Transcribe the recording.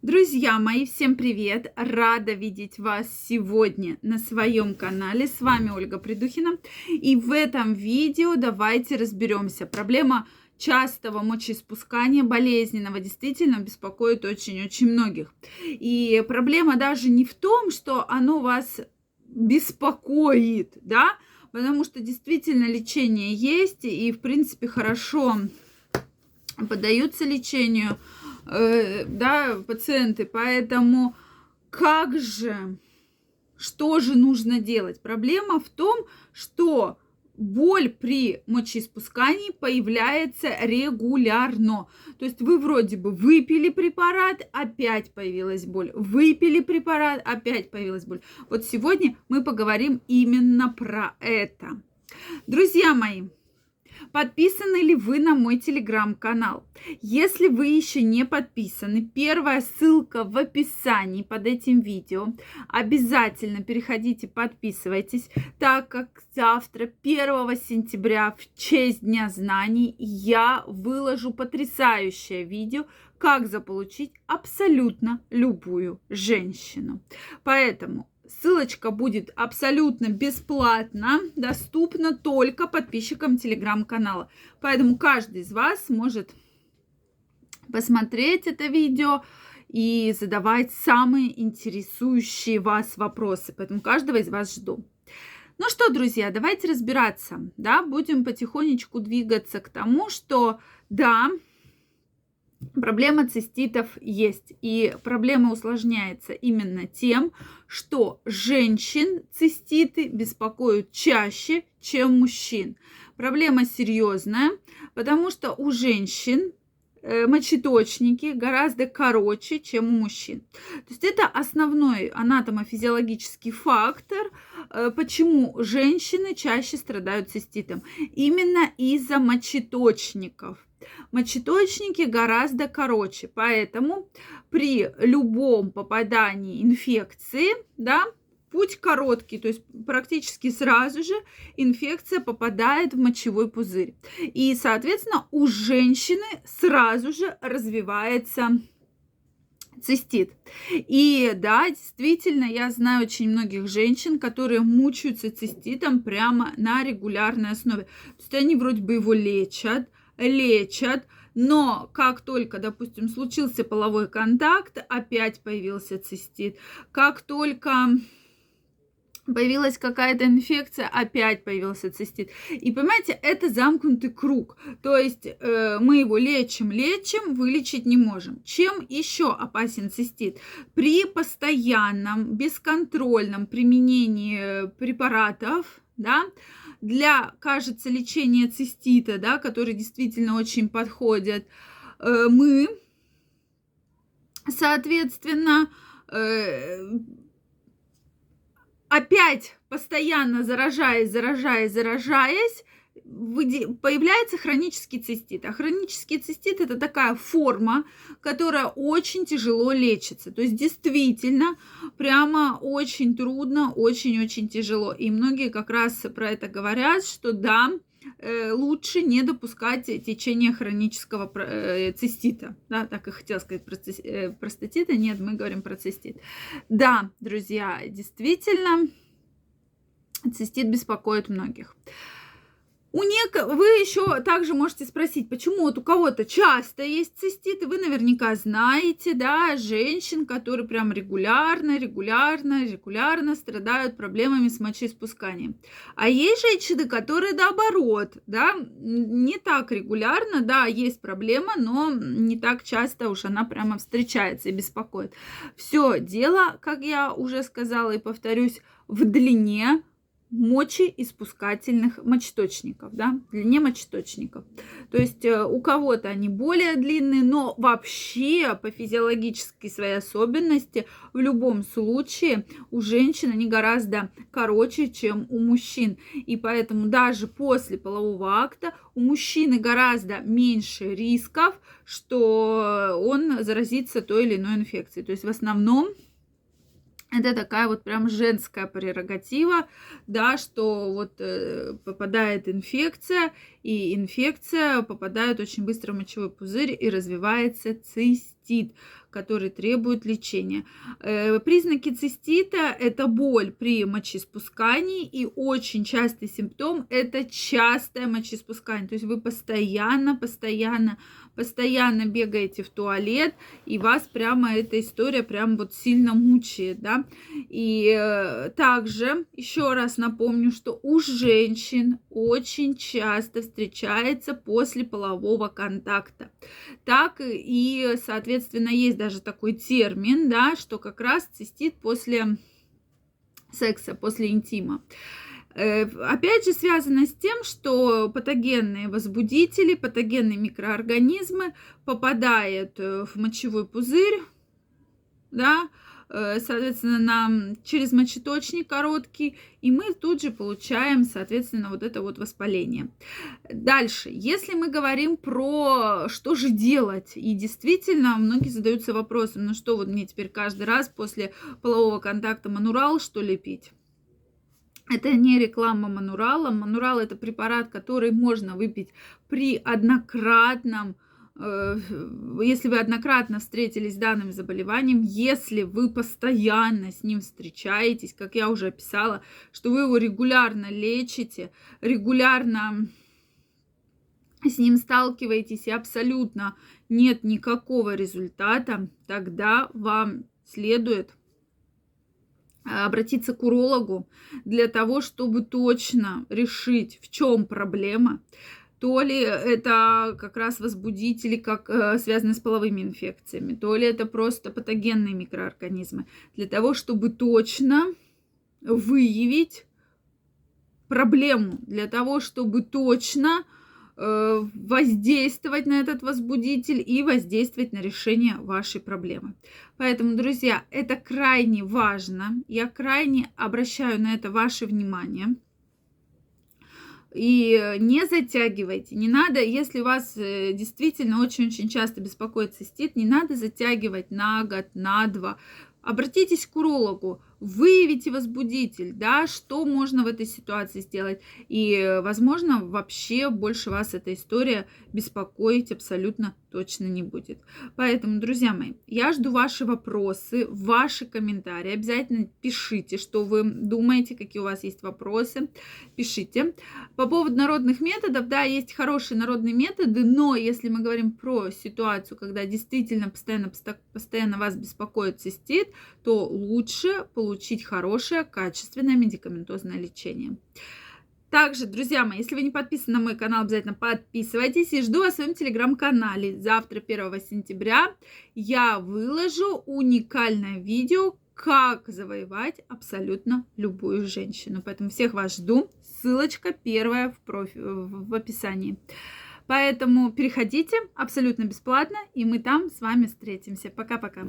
Друзья мои, всем привет! Рада видеть вас сегодня на своем канале. С вами Ольга Придухина. И в этом видео давайте разберемся. Проблема частого мочеиспускания болезненного действительно беспокоит очень-очень многих. И проблема даже не в том, что оно вас беспокоит, да, потому что действительно лечение есть и, в принципе, хорошо поддаются лечению Э, да, пациенты. Поэтому как же, что же нужно делать? Проблема в том, что боль при мочеиспускании появляется регулярно. То есть вы вроде бы выпили препарат, опять появилась боль. Выпили препарат, опять появилась боль. Вот сегодня мы поговорим именно про это. Друзья мои, Подписаны ли вы на мой телеграм-канал? Если вы еще не подписаны, первая ссылка в описании под этим видео. Обязательно переходите, подписывайтесь, так как завтра, 1 сентября, в честь Дня знаний, я выложу потрясающее видео, как заполучить абсолютно любую женщину. Поэтому Ссылочка будет абсолютно бесплатно, доступна только подписчикам телеграм-канала. Поэтому каждый из вас может посмотреть это видео и задавать самые интересующие вас вопросы. Поэтому каждого из вас жду. Ну что, друзья, давайте разбираться, да, будем потихонечку двигаться к тому, что да, Проблема циститов есть, и проблема усложняется именно тем, что женщин циститы беспокоят чаще, чем мужчин. Проблема серьезная, потому что у женщин э, мочеточники гораздо короче, чем у мужчин. То есть это основной анатомофизиологический фактор, э, почему женщины чаще страдают циститом. Именно из-за мочеточников мочеточники гораздо короче, поэтому при любом попадании инфекции, да, путь короткий, то есть практически сразу же инфекция попадает в мочевой пузырь. И, соответственно, у женщины сразу же развивается цистит. И да, действительно, я знаю очень многих женщин, которые мучаются циститом прямо на регулярной основе. То есть они вроде бы его лечат, лечат, но как только, допустим, случился половой контакт, опять появился цистит. Как только появилась какая-то инфекция, опять появился цистит. И понимаете, это замкнутый круг. То есть э, мы его лечим, лечим, вылечить не можем. Чем еще опасен цистит? При постоянном, бесконтрольном применении препаратов, да, для, кажется, лечения цистита, да, которые действительно очень подходят, э, мы, соответственно, э, опять постоянно заражаясь, заражаясь, заражаясь, появляется хронический цистит. А хронический цистит это такая форма, которая очень тяжело лечится. То есть действительно прямо очень трудно, очень-очень тяжело. И многие как раз про это говорят, что да, лучше не допускать течения хронического э, цистита. Да, так и хотела сказать э, простатита. Нет, мы говорим про цистит. Да, друзья, действительно, цистит беспокоит многих. У нек... Вы еще также можете спросить, почему вот у кого-то часто есть цистит, и вы наверняка знаете, да, женщин, которые прям регулярно, регулярно, регулярно страдают проблемами с мочеиспусканием. А есть женщины, которые наоборот, да, не так регулярно, да, есть проблема, но не так часто уж она прямо встречается и беспокоит. Все дело, как я уже сказала и повторюсь, в длине мочеиспускательных мочеточников, да, длине мочеточников. То есть э, у кого-то они более длинные, но вообще по физиологической своей особенности в любом случае у женщин они гораздо короче, чем у мужчин. И поэтому даже после полового акта у мужчины гораздо меньше рисков, что он заразится той или иной инфекцией. То есть в основном это такая вот прям женская прерогатива, да, что вот э, попадает инфекция, и инфекция попадает очень быстро в мочевой пузырь и развивается цистит который требует лечения. Э, признаки цистита – это боль при мочеиспускании, и очень частый симптом – это частое мочеиспускание. То есть вы постоянно, постоянно, постоянно бегаете в туалет, и вас прямо эта история прям вот сильно мучает, да. И э, также еще раз напомню, что у женщин очень часто встречается после полового контакта. Так и, соответственно, есть даже такой термин, да, что как раз цистит после секса, после интима. Э, опять же, связано с тем, что патогенные возбудители, патогенные микроорганизмы попадают э, в мочевой пузырь, да, соответственно, нам через мочеточник короткий, и мы тут же получаем, соответственно, вот это вот воспаление. Дальше, если мы говорим про что же делать, и действительно, многие задаются вопросом, ну что вот мне теперь каждый раз после полового контакта манурал, что ли, пить? Это не реклама манурала. Манурал это препарат, который можно выпить при однократном Э, если вы однократно встретились с данным заболеванием, если вы постоянно с ним встречаетесь, как я уже описала, что вы его регулярно лечите, регулярно с ним сталкиваетесь и абсолютно нет никакого результата, тогда вам следует обратиться к урологу для того, чтобы точно решить, в чем проблема, то ли это как раз возбудители, как э, связаны с половыми инфекциями, то ли это просто патогенные микроорганизмы, для того, чтобы точно выявить проблему, для того, чтобы точно э, воздействовать на этот возбудитель и воздействовать на решение вашей проблемы. Поэтому, друзья, это крайне важно. Я крайне обращаю на это ваше внимание. И не затягивайте. Не надо, если вас э, действительно очень-очень часто беспокоит цистит, не надо затягивать на год, на два. Обратитесь к урологу выявите возбудитель, да, что можно в этой ситуации сделать. И, возможно, вообще больше вас эта история беспокоить абсолютно точно не будет. Поэтому, друзья мои, я жду ваши вопросы, ваши комментарии. Обязательно пишите, что вы думаете, какие у вас есть вопросы. Пишите. По поводу народных методов, да, есть хорошие народные методы, но если мы говорим про ситуацию, когда действительно постоянно, постоянно вас беспокоит цистит, то лучше получить хорошее, качественное медикаментозное лечение. Также, друзья мои, если вы не подписаны на мой канал, обязательно подписывайтесь и жду вас в своем телеграм-канале. Завтра, 1 сентября, я выложу уникальное видео, как завоевать абсолютно любую женщину. Поэтому всех вас жду. Ссылочка первая в, профи... в описании. Поэтому переходите абсолютно бесплатно, и мы там с вами встретимся. Пока-пока.